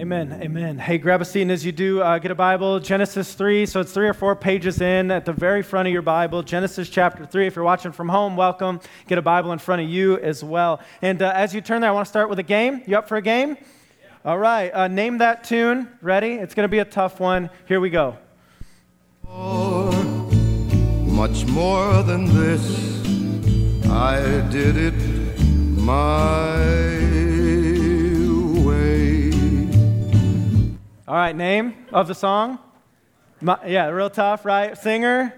Amen. Amen. Hey, grab a seat, and as you do, uh, get a Bible. Genesis 3, so it's three or four pages in at the very front of your Bible. Genesis chapter 3. If you're watching from home, welcome. Get a Bible in front of you as well. And uh, as you turn there, I want to start with a game. You up for a game? Yeah. All right. Uh, name that tune. Ready? It's going to be a tough one. Here we go. Much more than this, I did it my All right, name of the song? My, yeah, real tough, right? Singer?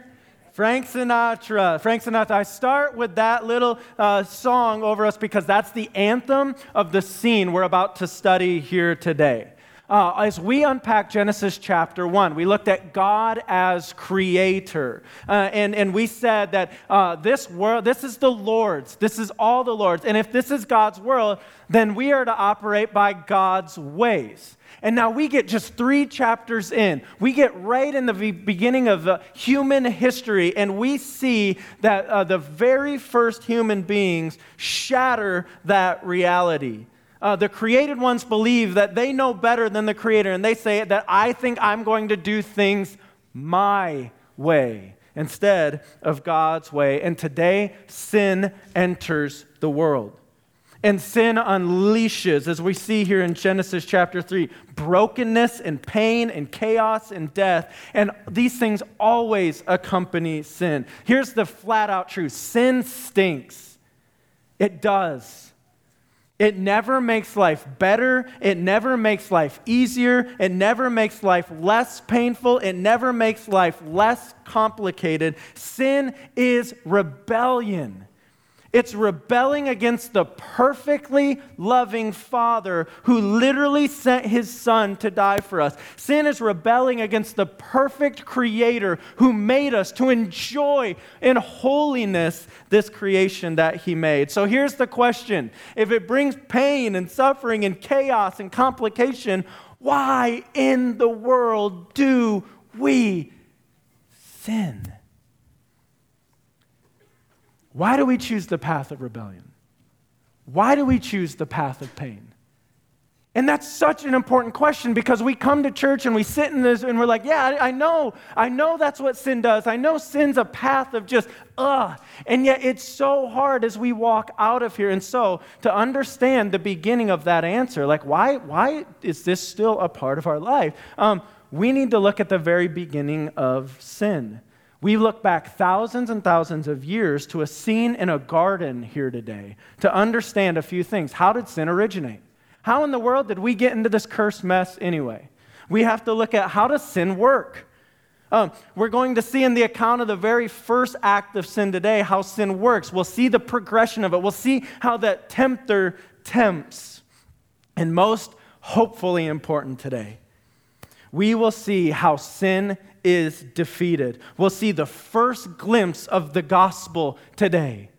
Frank Sinatra. Frank Sinatra. I start with that little uh, song over us because that's the anthem of the scene we're about to study here today. Uh, as we unpack Genesis chapter 1, we looked at God as creator. Uh, and, and we said that uh, this world, this is the Lord's. This is all the Lord's. And if this is God's world, then we are to operate by God's ways. And now we get just three chapters in. We get right in the beginning of human history, and we see that uh, the very first human beings shatter that reality. Uh, the created ones believe that they know better than the creator, and they say that I think I'm going to do things my way instead of God's way. And today, sin enters the world. And sin unleashes, as we see here in Genesis chapter 3, brokenness and pain and chaos and death. And these things always accompany sin. Here's the flat out truth sin stinks. It does. It never makes life better. It never makes life easier. It never makes life less painful. It never makes life less complicated. Sin is rebellion. It's rebelling against the perfectly loving Father who literally sent his Son to die for us. Sin is rebelling against the perfect Creator who made us to enjoy in holiness this creation that he made. So here's the question if it brings pain and suffering and chaos and complication, why in the world do we sin? Why do we choose the path of rebellion? Why do we choose the path of pain? And that's such an important question because we come to church and we sit in this and we're like, yeah, I know, I know that's what sin does. I know sin's a path of just, ugh. And yet it's so hard as we walk out of here. And so to understand the beginning of that answer, like, why, why is this still a part of our life? Um, we need to look at the very beginning of sin. We look back thousands and thousands of years to a scene in a garden here today to understand a few things. How did sin originate? How in the world did we get into this cursed mess anyway? We have to look at how does sin work? Um, we're going to see in the account of the very first act of sin today how sin works. We'll see the progression of it. We'll see how that tempter tempts. And most hopefully important today, we will see how sin is defeated. We'll see the first glimpse of the gospel today.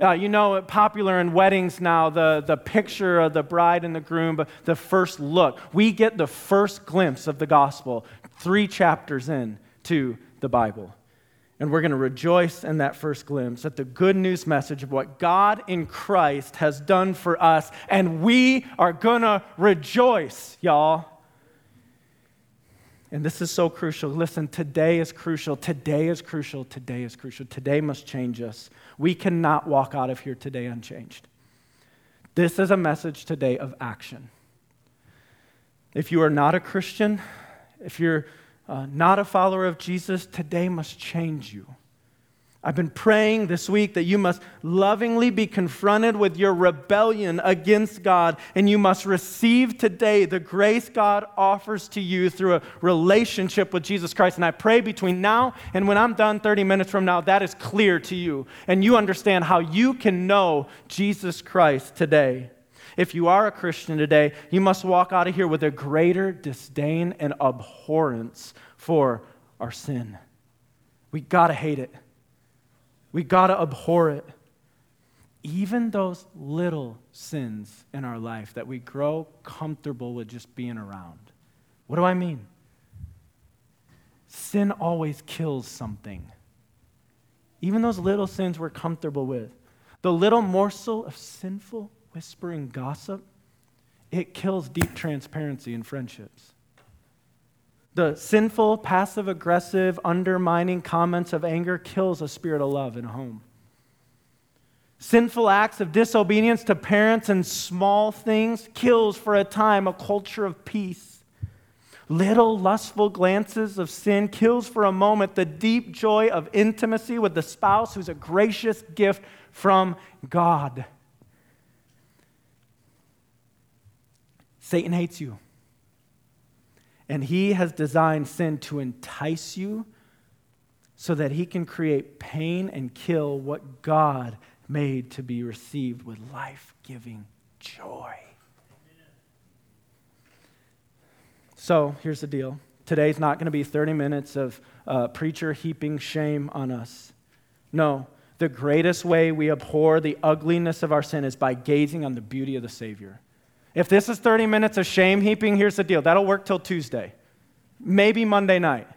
Uh, you know, popular in weddings now, the, the picture of the bride and the groom, but the first look. We get the first glimpse of the gospel three chapters in to the Bible. And we're going to rejoice in that first glimpse at the good news message of what God in Christ has done for us. And we are going to rejoice, y'all. And this is so crucial. Listen, today is crucial. Today is crucial. Today is crucial. Today must change us. We cannot walk out of here today unchanged. This is a message today of action. If you are not a Christian, if you're uh, not a follower of Jesus, today must change you. I've been praying this week that you must lovingly be confronted with your rebellion against God, and you must receive today the grace God offers to you through a relationship with Jesus Christ. And I pray between now and when I'm done 30 minutes from now, that is clear to you, and you understand how you can know Jesus Christ today. If you are a Christian today, you must walk out of here with a greater disdain and abhorrence for our sin. We gotta hate it. We got to abhor it. Even those little sins in our life that we grow comfortable with just being around. What do I mean? Sin always kills something. Even those little sins we're comfortable with. The little morsel of sinful whispering gossip, it kills deep transparency in friendships. The sinful, passive aggressive, undermining comments of anger kills a spirit of love in a home. Sinful acts of disobedience to parents and small things kills for a time a culture of peace. Little lustful glances of sin kills for a moment the deep joy of intimacy with the spouse who's a gracious gift from God. Satan hates you. And he has designed sin to entice you so that he can create pain and kill what God made to be received with life giving joy. So here's the deal today's not going to be 30 minutes of uh, preacher heaping shame on us. No, the greatest way we abhor the ugliness of our sin is by gazing on the beauty of the Savior. If this is 30 minutes of shame heaping, here's the deal that'll work till Tuesday, maybe Monday night.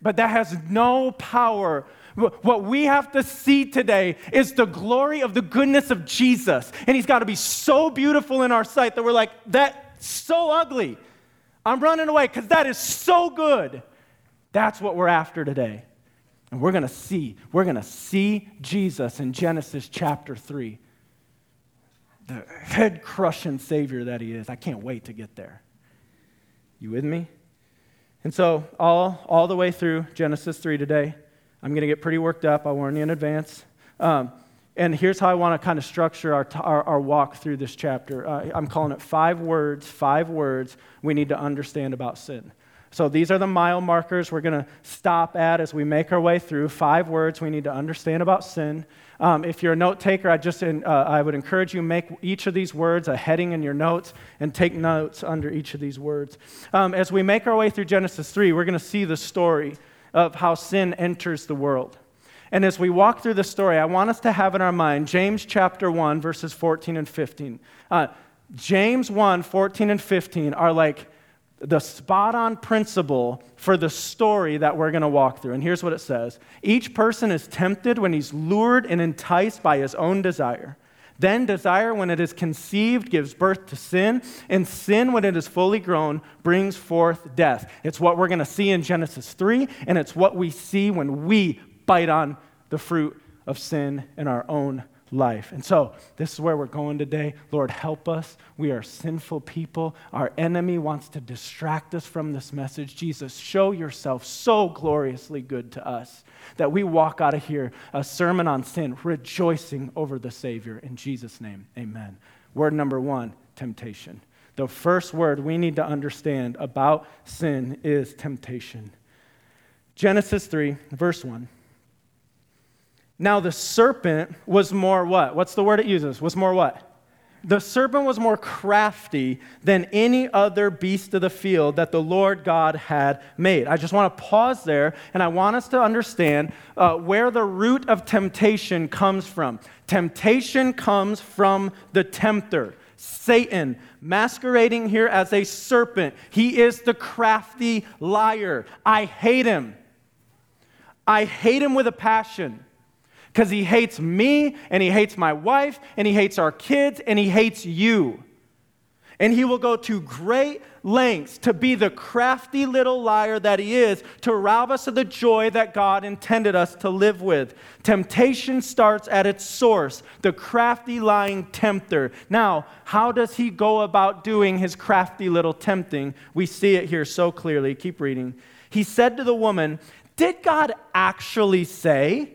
But that has no power. What we have to see today is the glory of the goodness of Jesus. And he's got to be so beautiful in our sight that we're like, that's so ugly. I'm running away because that is so good. That's what we're after today. And we're going to see, we're going to see Jesus in Genesis chapter 3 the head crushing Savior that He is. I can't wait to get there. You with me? And so, all, all the way through Genesis 3 today, I'm going to get pretty worked up. I'll warn you in advance. Um, and here's how I want to kind of structure our, our, our walk through this chapter. Uh, I'm calling it five words, five words we need to understand about sin. So these are the mile markers we're going to stop at as we make our way through. Five words we need to understand about sin. Um, if you're a note taker, I just uh, I would encourage you make each of these words a heading in your notes and take notes under each of these words. Um, as we make our way through Genesis 3, we're going to see the story of how sin enters the world. And as we walk through the story, I want us to have in our mind James chapter 1, verses 14 and 15. Uh, James 1, 14 and 15 are like the spot on principle for the story that we're going to walk through. And here's what it says Each person is tempted when he's lured and enticed by his own desire. Then desire, when it is conceived, gives birth to sin, and sin, when it is fully grown, brings forth death. It's what we're going to see in Genesis 3, and it's what we see when we bite on the fruit of sin in our own life. And so, this is where we're going today. Lord, help us. We are sinful people. Our enemy wants to distract us from this message. Jesus, show yourself so gloriously good to us that we walk out of here a sermon on sin, rejoicing over the Savior. In Jesus' name, amen. Word number one temptation. The first word we need to understand about sin is temptation. Genesis 3, verse 1. Now the serpent was more what? What's the word it uses? Was more what? The serpent was more crafty than any other beast of the field that the Lord God had made. I just want to pause there and I want us to understand uh, where the root of temptation comes from. Temptation comes from the tempter. Satan, masquerading here as a serpent. He is the crafty liar. I hate him. I hate him with a passion because he hates me and he hates my wife and he hates our kids and he hates you. And he will go to great lengths to be the crafty little liar that he is to rob us of the joy that God intended us to live with. Temptation starts at its source, the crafty lying tempter. Now, how does he go about doing his crafty little tempting? We see it here so clearly. Keep reading. He said to the woman, Did God actually say,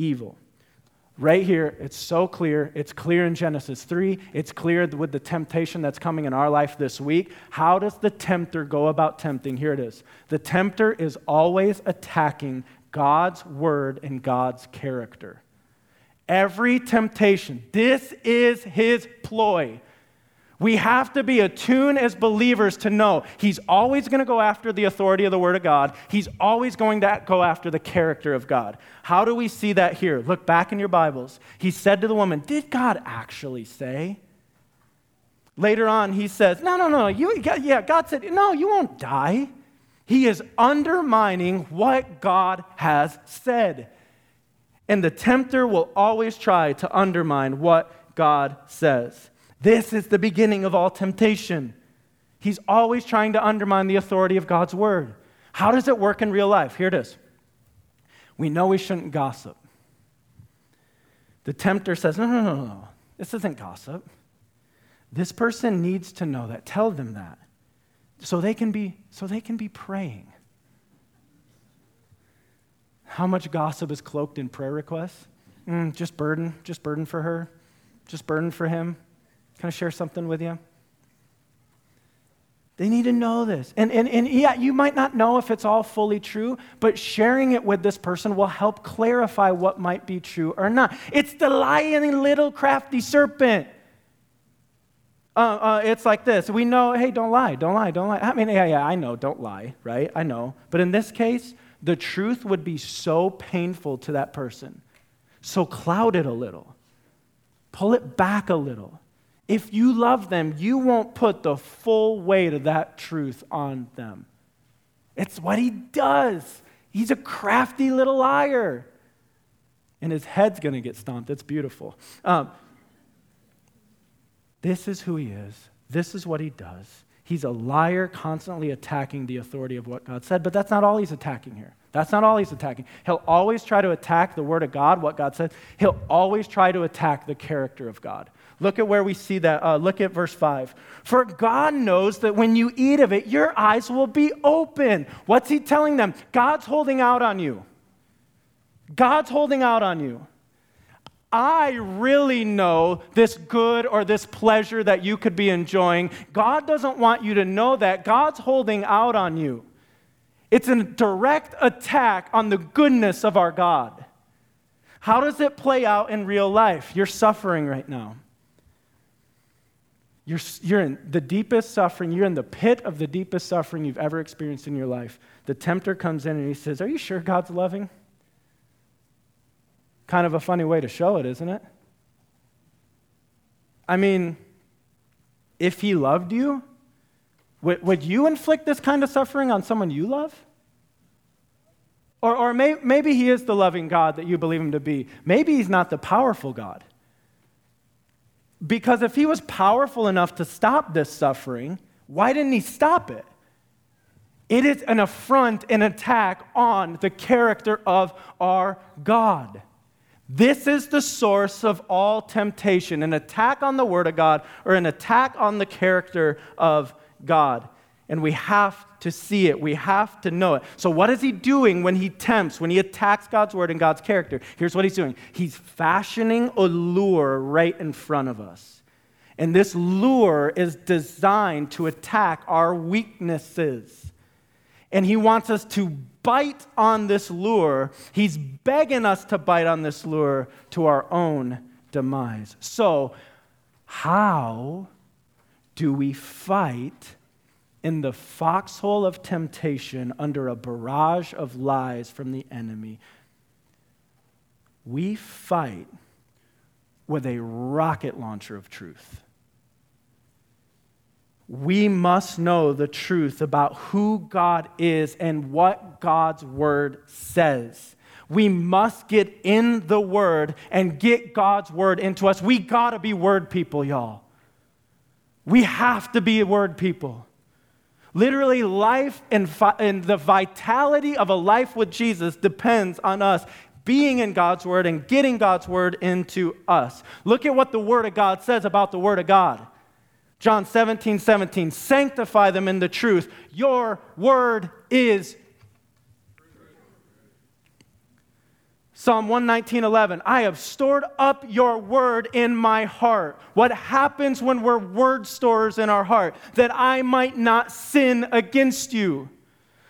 evil. Right here, it's so clear. It's clear in Genesis 3. It's clear with the temptation that's coming in our life this week. How does the tempter go about tempting? Here it is. The tempter is always attacking God's word and God's character. Every temptation, this is his ploy. We have to be attuned as believers to know He's always going to go after the authority of the Word of God. He's always going to go after the character of God. How do we see that here? Look back in your Bibles. He said to the woman, Did God actually say? Later on, he says, No, no, no, you, yeah, God said, No, you won't die. He is undermining what God has said. And the tempter will always try to undermine what God says. This is the beginning of all temptation. He's always trying to undermine the authority of God's word. How does it work in real life? Here it is. We know we shouldn't gossip. The tempter says, No, no, no, no. This isn't gossip. This person needs to know that. Tell them that. So they can be, so they can be praying. How much gossip is cloaked in prayer requests? Mm, just burden, just burden for her, just burden for him. Can I share something with you? They need to know this. And, and, and yeah, you might not know if it's all fully true, but sharing it with this person will help clarify what might be true or not. It's the lying little crafty serpent. Uh, uh, it's like this. We know, hey, don't lie, don't lie, don't lie. I mean, yeah, yeah, I know, don't lie, right? I know. But in this case, the truth would be so painful to that person. So cloud it a little, pull it back a little if you love them, you won't put the full weight of that truth on them. It's what he does. He's a crafty little liar. And his head's going to get stomped. It's beautiful. Um, this is who he is. This is what he does. He's a liar constantly attacking the authority of what God said, but that's not all he's attacking here. That's not all he's attacking. He'll always try to attack the word of God, what God said. He'll always try to attack the character of God. Look at where we see that. Uh, look at verse 5. For God knows that when you eat of it, your eyes will be open. What's he telling them? God's holding out on you. God's holding out on you. I really know this good or this pleasure that you could be enjoying. God doesn't want you to know that. God's holding out on you. It's a direct attack on the goodness of our God. How does it play out in real life? You're suffering right now. You're, you're in the deepest suffering, you're in the pit of the deepest suffering you've ever experienced in your life. The tempter comes in and he says, Are you sure God's loving? Kind of a funny way to show it, isn't it? I mean, if he loved you, would, would you inflict this kind of suffering on someone you love? Or, or may, maybe he is the loving God that you believe him to be. Maybe he's not the powerful God. Because if he was powerful enough to stop this suffering, why didn't he stop it? It is an affront, an attack on the character of our God. This is the source of all temptation an attack on the Word of God or an attack on the character of God and we have to see it. We have to know it. So, what is he doing when he tempts, when he attacks God's word and God's character? Here's what he's doing he's fashioning a lure right in front of us. And this lure is designed to attack our weaknesses. And he wants us to bite on this lure. He's begging us to bite on this lure to our own demise. So, how do we fight? In the foxhole of temptation under a barrage of lies from the enemy, we fight with a rocket launcher of truth. We must know the truth about who God is and what God's word says. We must get in the word and get God's word into us. We got to be word people, y'all. We have to be word people. Literally, life and, fi- and the vitality of a life with Jesus depends on us being in God's Word and getting God's Word into us. Look at what the Word of God says about the Word of God. John 17, 17, sanctify them in the truth. Your Word is Psalm 119, 11. I have stored up your word in my heart. What happens when we're word storers in our heart? That I might not sin against you.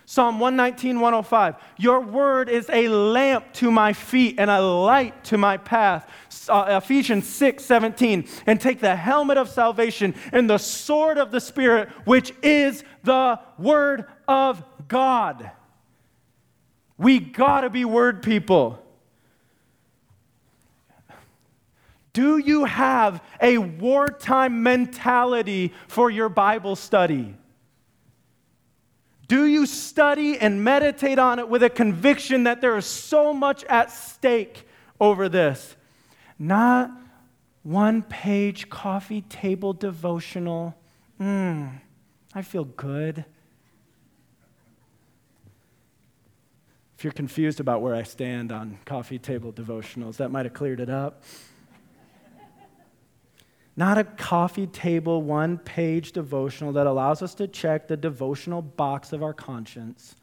Psalm 119, 105. Your word is a lamp to my feet and a light to my path. Uh, Ephesians 6, 17. And take the helmet of salvation and the sword of the Spirit, which is the word of God. We gotta be word people. Do you have a wartime mentality for your Bible study? Do you study and meditate on it with a conviction that there is so much at stake over this? Not one page coffee table devotional. Mmm, I feel good. If you're confused about where I stand on coffee table devotionals, that might have cleared it up. Not a coffee table, one page devotional that allows us to check the devotional box of our conscience.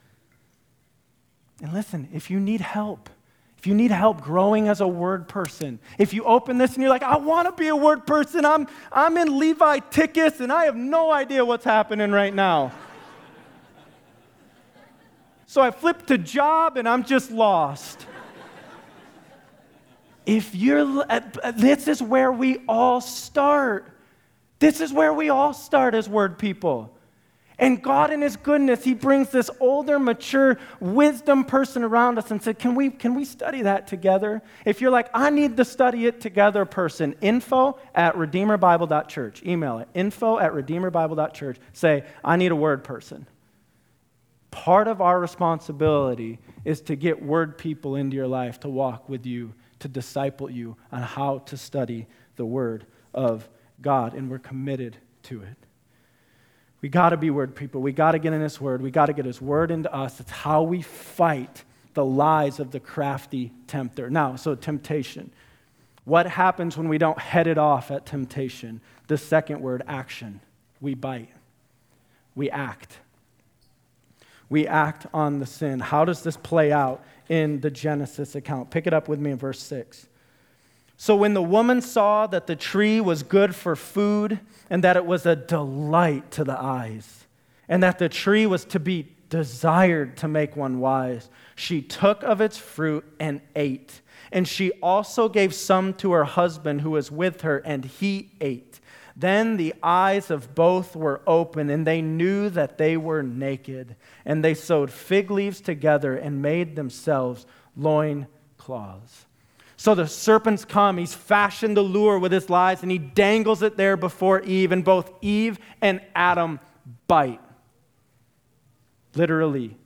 And listen, if you need help, if you need help growing as a word person, if you open this and you're like, I want to be a word person, I'm, I'm in Leviticus and I have no idea what's happening right now. so I flip to Job and I'm just lost if you're, this is where we all start. This is where we all start as word people. And God, in His goodness, He brings this older, mature, wisdom person around us and said, Can we, can we study that together? If you're like, I need to study it together, person, info at redeemerbible.church. Email it, info at redeemerbible.church. Say, I need a word person. Part of our responsibility is to get word people into your life to walk with you to disciple you on how to study the Word of God, and we're committed to it. We got to be Word people. We got to get in His Word. We got to get His Word into us. It's how we fight the lies of the crafty tempter. Now, so temptation. What happens when we don't head it off at temptation? The second word, action. We bite, we act. We act on the sin. How does this play out in the Genesis account. Pick it up with me in verse 6. So when the woman saw that the tree was good for food and that it was a delight to the eyes, and that the tree was to be desired to make one wise, she took of its fruit and ate. And she also gave some to her husband who was with her, and he ate. Then the eyes of both were open, and they knew that they were naked. And they sewed fig leaves together and made themselves loin cloths. So the serpent's come. He's fashioned the lure with his lies, and he dangles it there before Eve. And both Eve and Adam bite. Literally.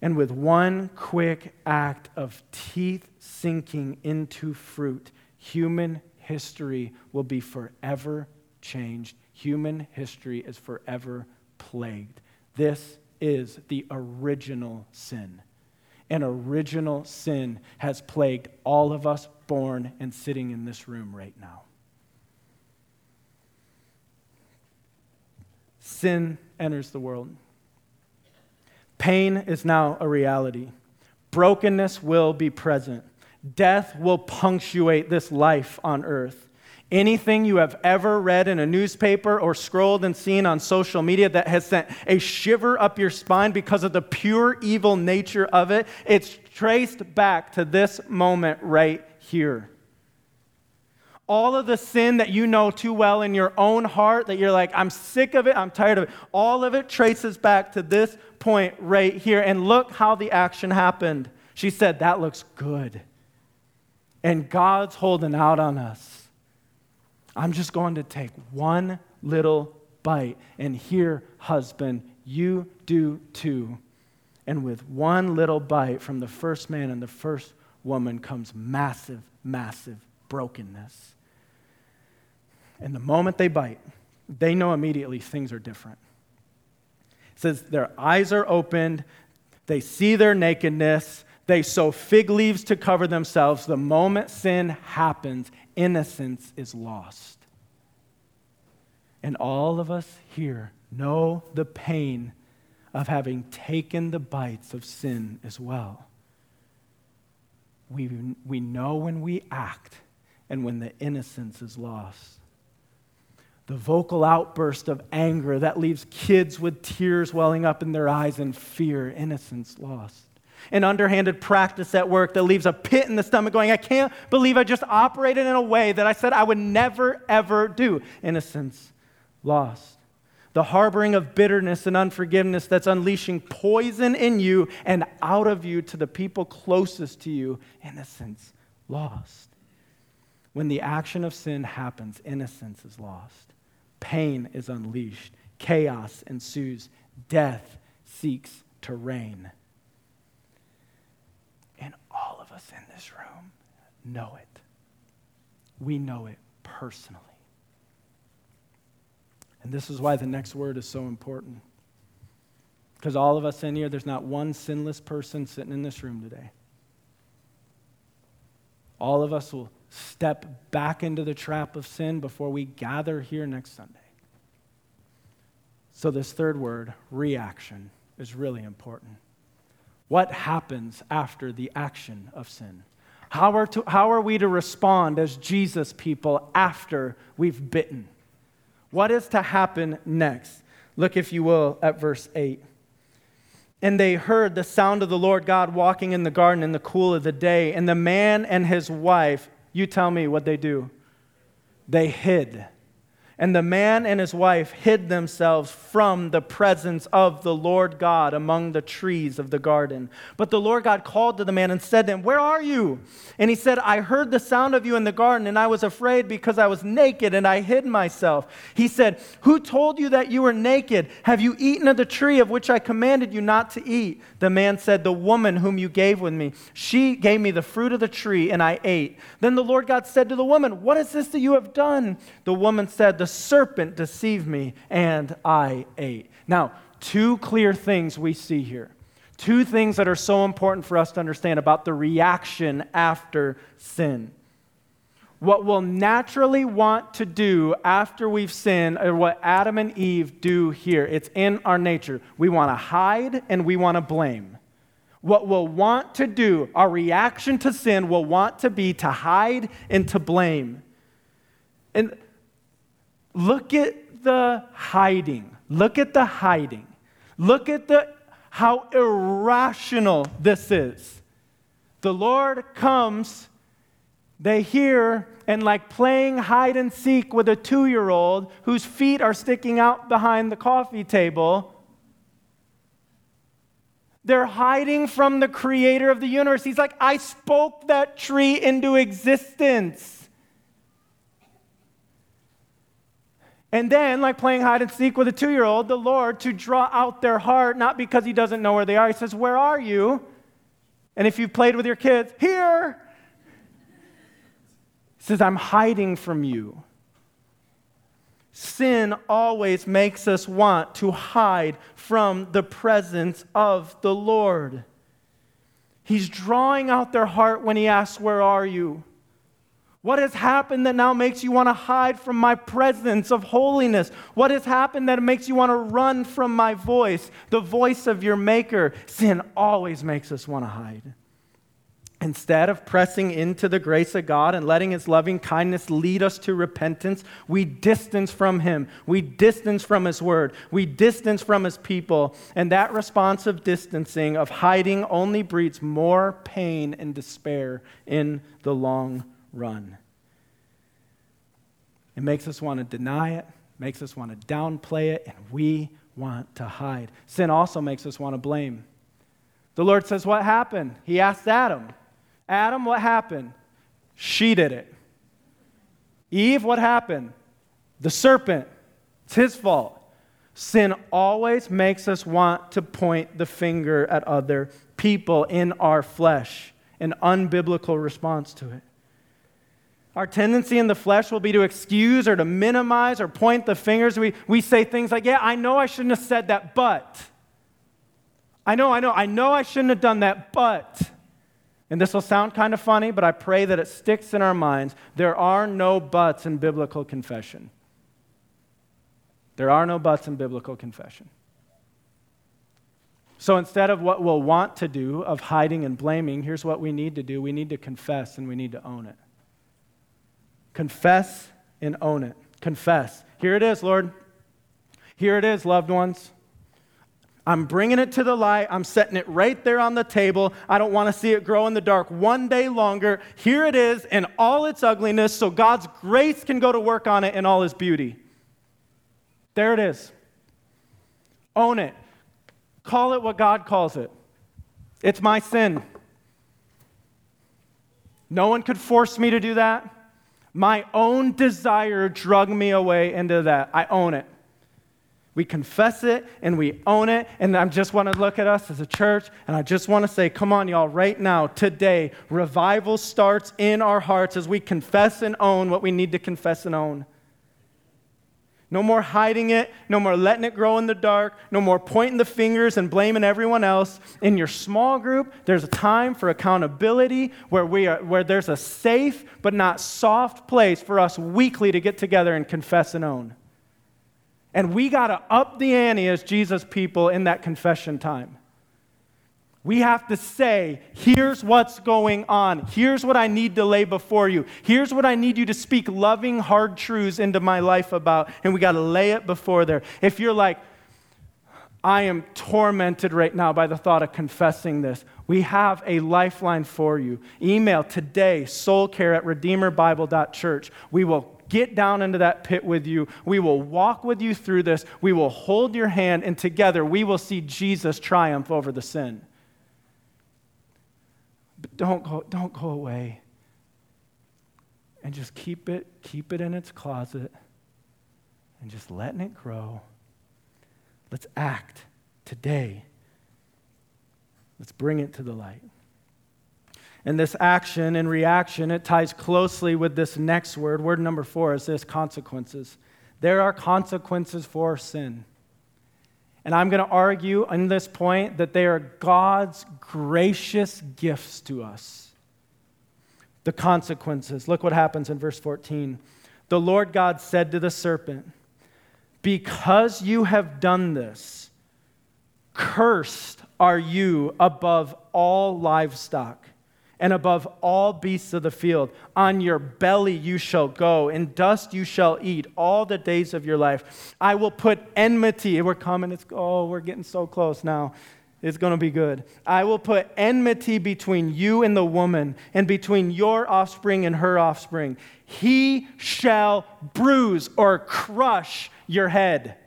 And with one quick act of teeth sinking into fruit, human history will be forever changed. Human history is forever plagued. This is the original sin. An original sin has plagued all of us born and sitting in this room right now. Sin enters the world. Pain is now a reality. Brokenness will be present. Death will punctuate this life on earth. Anything you have ever read in a newspaper or scrolled and seen on social media that has sent a shiver up your spine because of the pure evil nature of it, it's traced back to this moment right here. All of the sin that you know too well in your own heart, that you're like, I'm sick of it, I'm tired of it, all of it traces back to this point right here. And look how the action happened. She said, That looks good and God's holding out on us. I'm just going to take one little bite, and here, husband, you do too. And with one little bite from the first man and the first woman comes massive, massive brokenness. And the moment they bite, they know immediately things are different. It says their eyes are opened, they see their nakedness, they sew fig leaves to cover themselves. The moment sin happens, innocence is lost. And all of us here know the pain of having taken the bites of sin as well. We, we know when we act and when the innocence is lost. the vocal outburst of anger that leaves kids with tears welling up in their eyes and fear, innocence lost. An underhanded practice at work that leaves a pit in the stomach going, I can't believe I just operated in a way that I said I would never, ever do. Innocence lost. The harboring of bitterness and unforgiveness that's unleashing poison in you and out of you to the people closest to you. Innocence lost. When the action of sin happens, innocence is lost. Pain is unleashed. Chaos ensues. Death seeks to reign. Us in this room know it. We know it personally. And this is why the next word is so important. Because all of us in here, there's not one sinless person sitting in this room today. All of us will step back into the trap of sin before we gather here next Sunday. So, this third word, reaction, is really important. What happens after the action of sin? How are, to, how are we to respond as Jesus people after we've bitten? What is to happen next? Look, if you will, at verse 8. And they heard the sound of the Lord God walking in the garden in the cool of the day, and the man and his wife you tell me what they do. They hid and the man and his wife hid themselves from the presence of the Lord God among the trees of the garden. But the Lord God called to the man and said to him, Where are you? And he said, I heard the sound of you in the garden, and I was afraid because I was naked and I hid myself. He said, Who told you that you were naked? Have you eaten of the tree of which I commanded you not to eat? The man said, The woman whom you gave with me, she gave me the fruit of the tree, and I ate. Then the Lord God said to the woman, What is this that you have done? The woman said, the serpent deceived me, and I ate. Now, two clear things we see here. Two things that are so important for us to understand about the reaction after sin. What we'll naturally want to do after we've sinned, or what Adam and Eve do here, it's in our nature. We want to hide and we want to blame. What we'll want to do, our reaction to sin will want to be to hide and to blame. And Look at the hiding. Look at the hiding. Look at the how irrational this is. The Lord comes, they hear, and like playing hide and seek with a two year old whose feet are sticking out behind the coffee table, they're hiding from the creator of the universe. He's like, I spoke that tree into existence. And then, like playing hide and seek with a two year old, the Lord, to draw out their heart, not because He doesn't know where they are, He says, Where are you? And if you've played with your kids, here. He says, I'm hiding from you. Sin always makes us want to hide from the presence of the Lord. He's drawing out their heart when He asks, Where are you? What has happened that now makes you want to hide from my presence of holiness? What has happened that makes you want to run from my voice, the voice of your Maker? Sin always makes us want to hide. Instead of pressing into the grace of God and letting His loving kindness lead us to repentance, we distance from Him. We distance from His Word. We distance from His people. And that response of distancing, of hiding, only breeds more pain and despair in the long run. It makes us want to deny it, makes us want to downplay it, and we want to hide. Sin also makes us want to blame. The Lord says, What happened? He asked Adam, Adam, what happened? She did it. Eve, what happened? The serpent. It's his fault. Sin always makes us want to point the finger at other people in our flesh, an unbiblical response to it. Our tendency in the flesh will be to excuse or to minimize or point the fingers. We, we say things like, Yeah, I know I shouldn't have said that, but. I know, I know, I know I shouldn't have done that, but. And this will sound kind of funny, but I pray that it sticks in our minds. There are no buts in biblical confession. There are no buts in biblical confession. So instead of what we'll want to do of hiding and blaming, here's what we need to do we need to confess and we need to own it. Confess and own it. Confess. Here it is, Lord. Here it is, loved ones. I'm bringing it to the light. I'm setting it right there on the table. I don't want to see it grow in the dark one day longer. Here it is in all its ugliness, so God's grace can go to work on it in all its beauty. There it is. Own it. Call it what God calls it. It's my sin. No one could force me to do that. My own desire drug me away into that. I own it. We confess it and we own it. And I just want to look at us as a church and I just want to say, come on, y'all, right now, today, revival starts in our hearts as we confess and own what we need to confess and own. No more hiding it, no more letting it grow in the dark, no more pointing the fingers and blaming everyone else. In your small group, there's a time for accountability where, we are, where there's a safe but not soft place for us weekly to get together and confess and own. And we got to up the ante as Jesus people in that confession time. We have to say, here's what's going on. Here's what I need to lay before you. Here's what I need you to speak loving, hard truths into my life about. And we got to lay it before there. If you're like, I am tormented right now by the thought of confessing this. We have a lifeline for you. Email today, soulcare at redeemerbible.church. We will get down into that pit with you. We will walk with you through this. We will hold your hand, and together we will see Jesus triumph over the sin. But don't go, don't go away. And just keep it, keep it in its closet and just letting it grow. Let's act today. Let's bring it to the light. And this action and reaction, it ties closely with this next word. Word number four is this consequences. There are consequences for sin. And I'm going to argue on this point that they are God's gracious gifts to us. The consequences. Look what happens in verse 14. The Lord God said to the serpent, Because you have done this, cursed are you above all livestock and above all beasts of the field. On your belly you shall go, in dust you shall eat all the days of your life. I will put enmity. We're coming. It's, oh, we're getting so close now. It's going to be good. I will put enmity between you and the woman, and between your offspring and her offspring. He shall bruise or crush your head,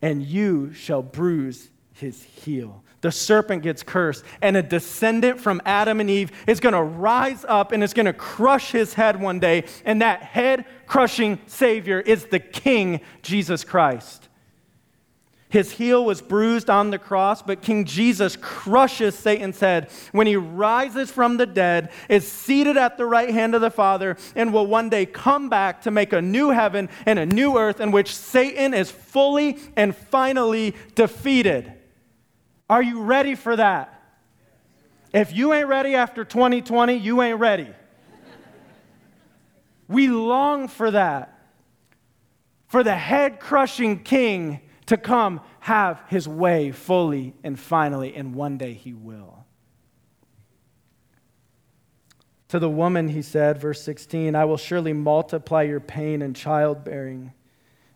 and you shall bruise his heel the serpent gets cursed, and a descendant from Adam and Eve is going to rise up and is going to crush his head one day. And that head crushing Savior is the King, Jesus Christ. His heel was bruised on the cross, but King Jesus crushes Satan's head when he rises from the dead, is seated at the right hand of the Father, and will one day come back to make a new heaven and a new earth in which Satan is fully and finally defeated. Are you ready for that? If you ain't ready after 2020, you ain't ready. we long for that. For the head crushing king to come have his way fully and finally, and one day he will. To the woman, he said, verse 16, I will surely multiply your pain and childbearing.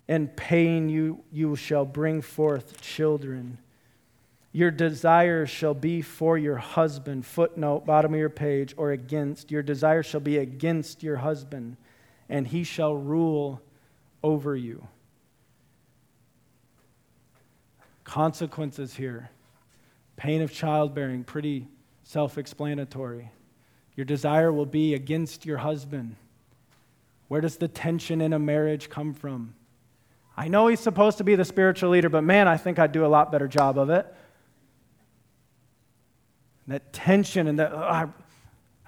and pain you, you shall bring forth children. Your desire shall be for your husband, footnote, bottom of your page, or against. Your desire shall be against your husband, and he shall rule over you. Consequences here pain of childbearing, pretty self explanatory. Your desire will be against your husband. Where does the tension in a marriage come from? I know he's supposed to be the spiritual leader, but man, I think I'd do a lot better job of it that tension and that oh, I,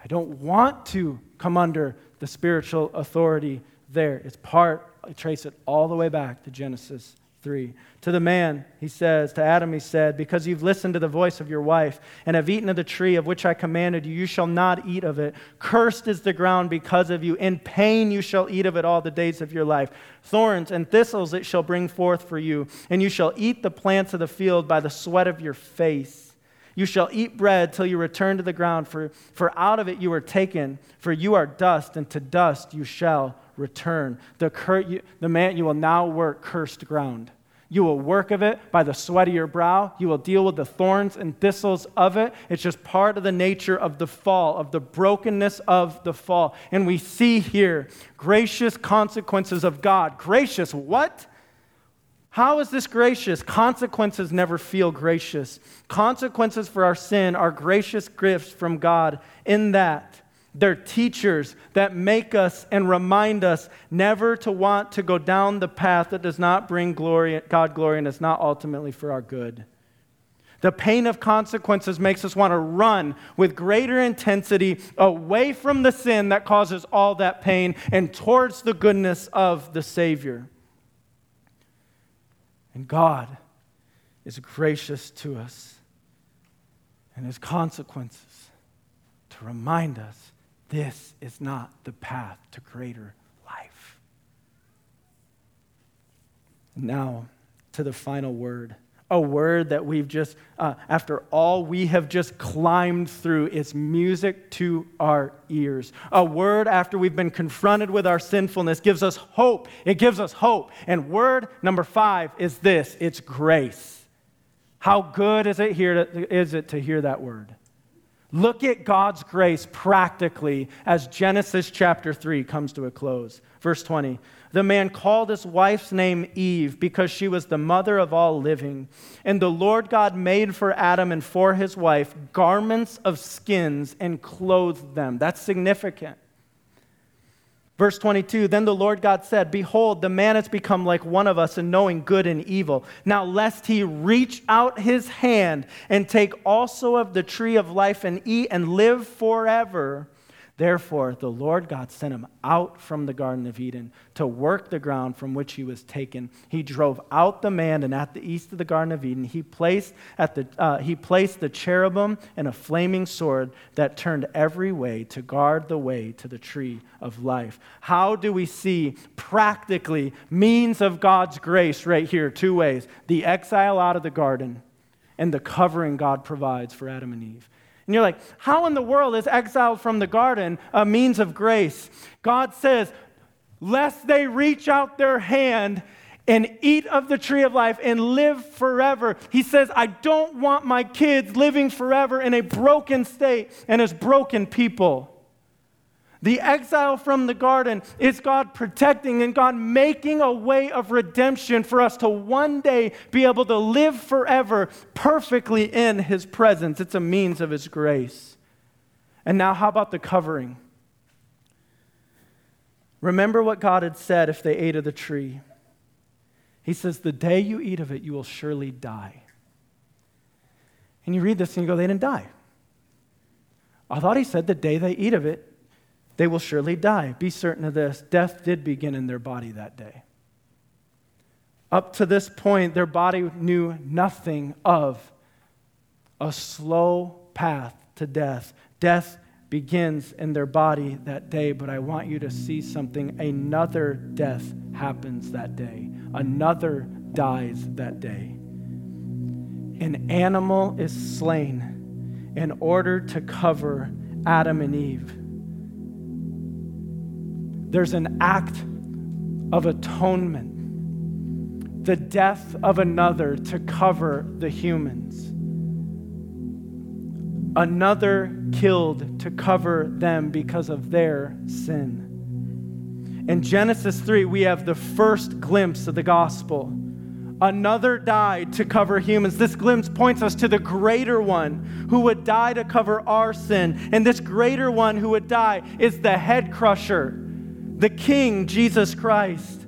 I don't want to come under the spiritual authority there. It's part, I trace it all the way back to Genesis 3. To the man, he says, to Adam, he said, Because you've listened to the voice of your wife and have eaten of the tree of which I commanded you, you shall not eat of it. Cursed is the ground because of you. In pain you shall eat of it all the days of your life. Thorns and thistles it shall bring forth for you, and you shall eat the plants of the field by the sweat of your face. You shall eat bread till you return to the ground, for, for out of it you were taken, for you are dust, and to dust you shall return. The, cur- you, the man, you will now work cursed ground. You will work of it by the sweat of your brow. You will deal with the thorns and thistles of it. It's just part of the nature of the fall, of the brokenness of the fall. And we see here gracious consequences of God. Gracious, what? How is this gracious? Consequences never feel gracious. Consequences for our sin are gracious gifts from God in that they're teachers that make us and remind us never to want to go down the path that does not bring glory, God glory and is not ultimately for our good. The pain of consequences makes us want to run with greater intensity away from the sin that causes all that pain and towards the goodness of the Savior. And God is gracious to us and his consequences to remind us this is not the path to greater life. Now, to the final word. A word that we've just, uh, after all we have just climbed through, is music to our ears. A word after we've been confronted with our sinfulness gives us hope. It gives us hope. And word number five is this it's grace. How good is it, here to, is it to hear that word? Look at God's grace practically as Genesis chapter 3 comes to a close. Verse 20 The man called his wife's name Eve because she was the mother of all living. And the Lord God made for Adam and for his wife garments of skins and clothed them. That's significant. Verse 22 Then the Lord God said, Behold, the man has become like one of us in knowing good and evil. Now, lest he reach out his hand and take also of the tree of life and eat and live forever. Therefore, the Lord God sent him out from the Garden of Eden to work the ground from which he was taken. He drove out the man, and at the east of the Garden of Eden, he placed, at the, uh, he placed the cherubim and a flaming sword that turned every way to guard the way to the tree of life. How do we see practically means of God's grace right here? Two ways the exile out of the garden and the covering God provides for Adam and Eve. And you're like, how in the world is exile from the garden a means of grace? God says, lest they reach out their hand and eat of the tree of life and live forever. He says, I don't want my kids living forever in a broken state and as broken people. The exile from the garden is God protecting and God making a way of redemption for us to one day be able to live forever perfectly in His presence. It's a means of His grace. And now, how about the covering? Remember what God had said if they ate of the tree. He says, The day you eat of it, you will surely die. And you read this and you go, They didn't die. I thought he said the day they eat of it, they will surely die. Be certain of this death did begin in their body that day. Up to this point, their body knew nothing of a slow path to death. Death begins in their body that day, but I want you to see something. Another death happens that day, another dies that day. An animal is slain in order to cover Adam and Eve there's an act of atonement, the death of another to cover the humans. Another killed to cover them because of their sin. In Genesis 3, we have the first glimpse of the gospel. Another died to cover humans. This glimpse points us to the greater one who would die to cover our sin. And this greater one who would die is the head crusher the King, Jesus Christ.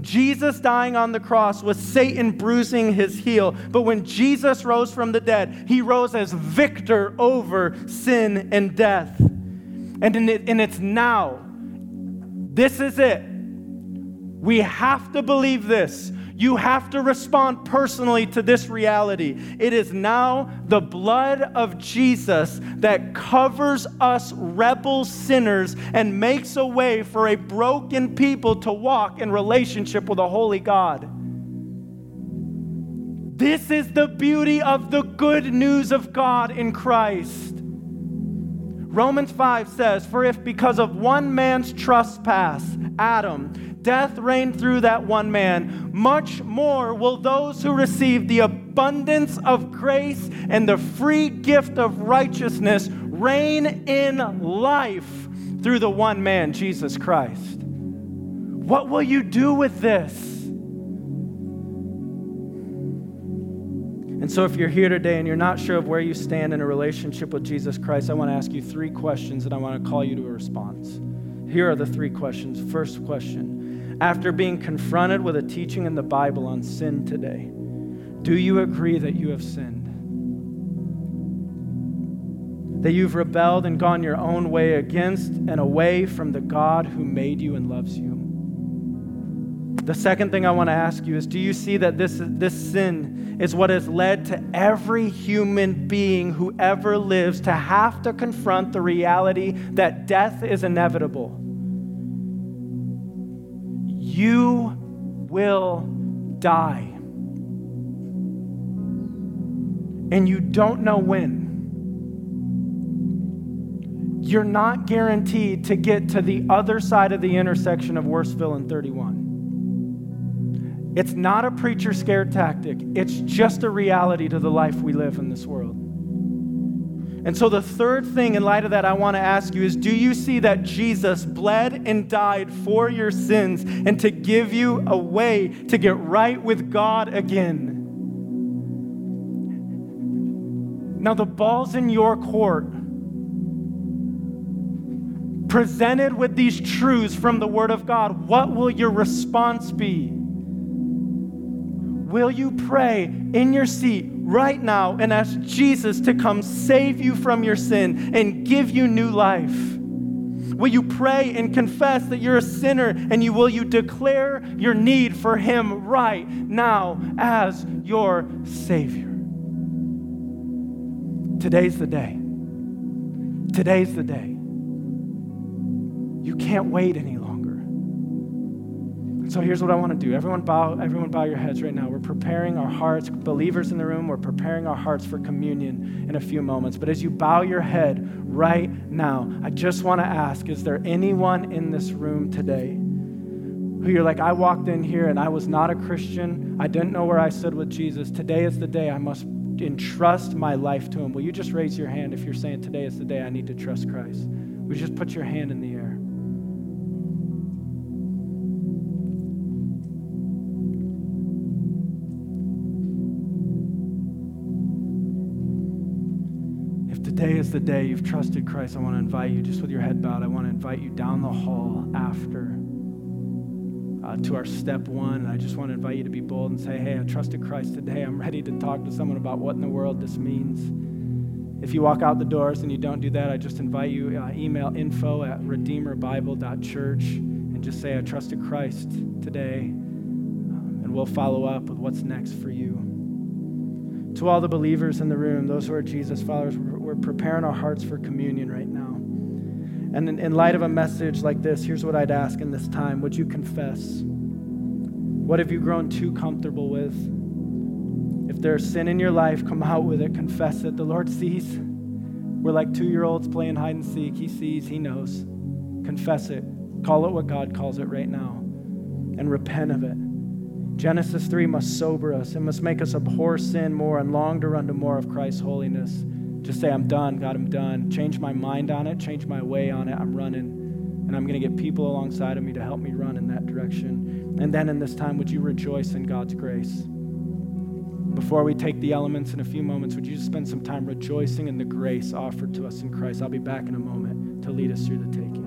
Jesus dying on the cross was Satan bruising his heel. But when Jesus rose from the dead, he rose as victor over sin and death. And, in it, and it's now. This is it. We have to believe this. You have to respond personally to this reality. It is now the blood of Jesus that covers us rebel sinners and makes a way for a broken people to walk in relationship with a holy God. This is the beauty of the good news of God in Christ. Romans 5 says, For if because of one man's trespass, Adam, death reigned through that one man, much more will those who receive the abundance of grace and the free gift of righteousness reign in life through the one man, Jesus Christ. What will you do with this? And so, if you're here today and you're not sure of where you stand in a relationship with Jesus Christ, I want to ask you three questions and I want to call you to a response. Here are the three questions. First question after being confronted with a teaching in the Bible on sin today, do you agree that you have sinned? That you've rebelled and gone your own way against and away from the God who made you and loves you? The second thing I want to ask you is do you see that this, this sin is what has led to every human being who ever lives to have to confront the reality that death is inevitable? You will die. And you don't know when. You're not guaranteed to get to the other side of the intersection of Worstville and 31. It's not a preacher scared tactic, it's just a reality to the life we live in this world. And so, the third thing in light of that, I want to ask you is do you see that Jesus bled and died for your sins and to give you a way to get right with God again? Now, the ball's in your court. Presented with these truths from the Word of God, what will your response be? Will you pray in your seat right now and ask Jesus to come save you from your sin and give you new life? Will you pray and confess that you're a sinner and you will you declare your need for him right now as your savior? Today's the day. Today's the day. You can't wait any so here's what I want to do. Everyone bow, everyone bow your heads right now. We're preparing our hearts, believers in the room, we're preparing our hearts for communion in a few moments. But as you bow your head right now, I just want to ask, is there anyone in this room today who you're like, I walked in here and I was not a Christian. I didn't know where I stood with Jesus. Today is the day I must entrust my life to him. Will you just raise your hand if you're saying today is the day I need to trust Christ? You just put your hand in the air? Today is the day you've trusted Christ, I want to invite you, just with your head bowed, I want to invite you down the hall after uh, to our step one. And I just want to invite you to be bold and say, hey, I trusted Christ today. I'm ready to talk to someone about what in the world this means. If you walk out the doors and you don't do that, I just invite you, uh, email info at redeemerbible.church and just say, I trusted Christ today. Um, and we'll follow up with what's next for you. To all the believers in the room, those who are Jesus followers, we're preparing our hearts for communion right now. And in, in light of a message like this, here's what I'd ask in this time Would you confess? What have you grown too comfortable with? If there's sin in your life, come out with it, confess it. The Lord sees. We're like two year olds playing hide and seek. He sees, He knows. Confess it. Call it what God calls it right now and repent of it. Genesis 3 must sober us. It must make us abhor sin more and long to run to more of Christ's holiness. Just say, I'm done, God, I'm done. Change my mind on it, change my way on it. I'm running. And I'm going to get people alongside of me to help me run in that direction. And then in this time, would you rejoice in God's grace? Before we take the elements in a few moments, would you just spend some time rejoicing in the grace offered to us in Christ? I'll be back in a moment to lead us through the taking.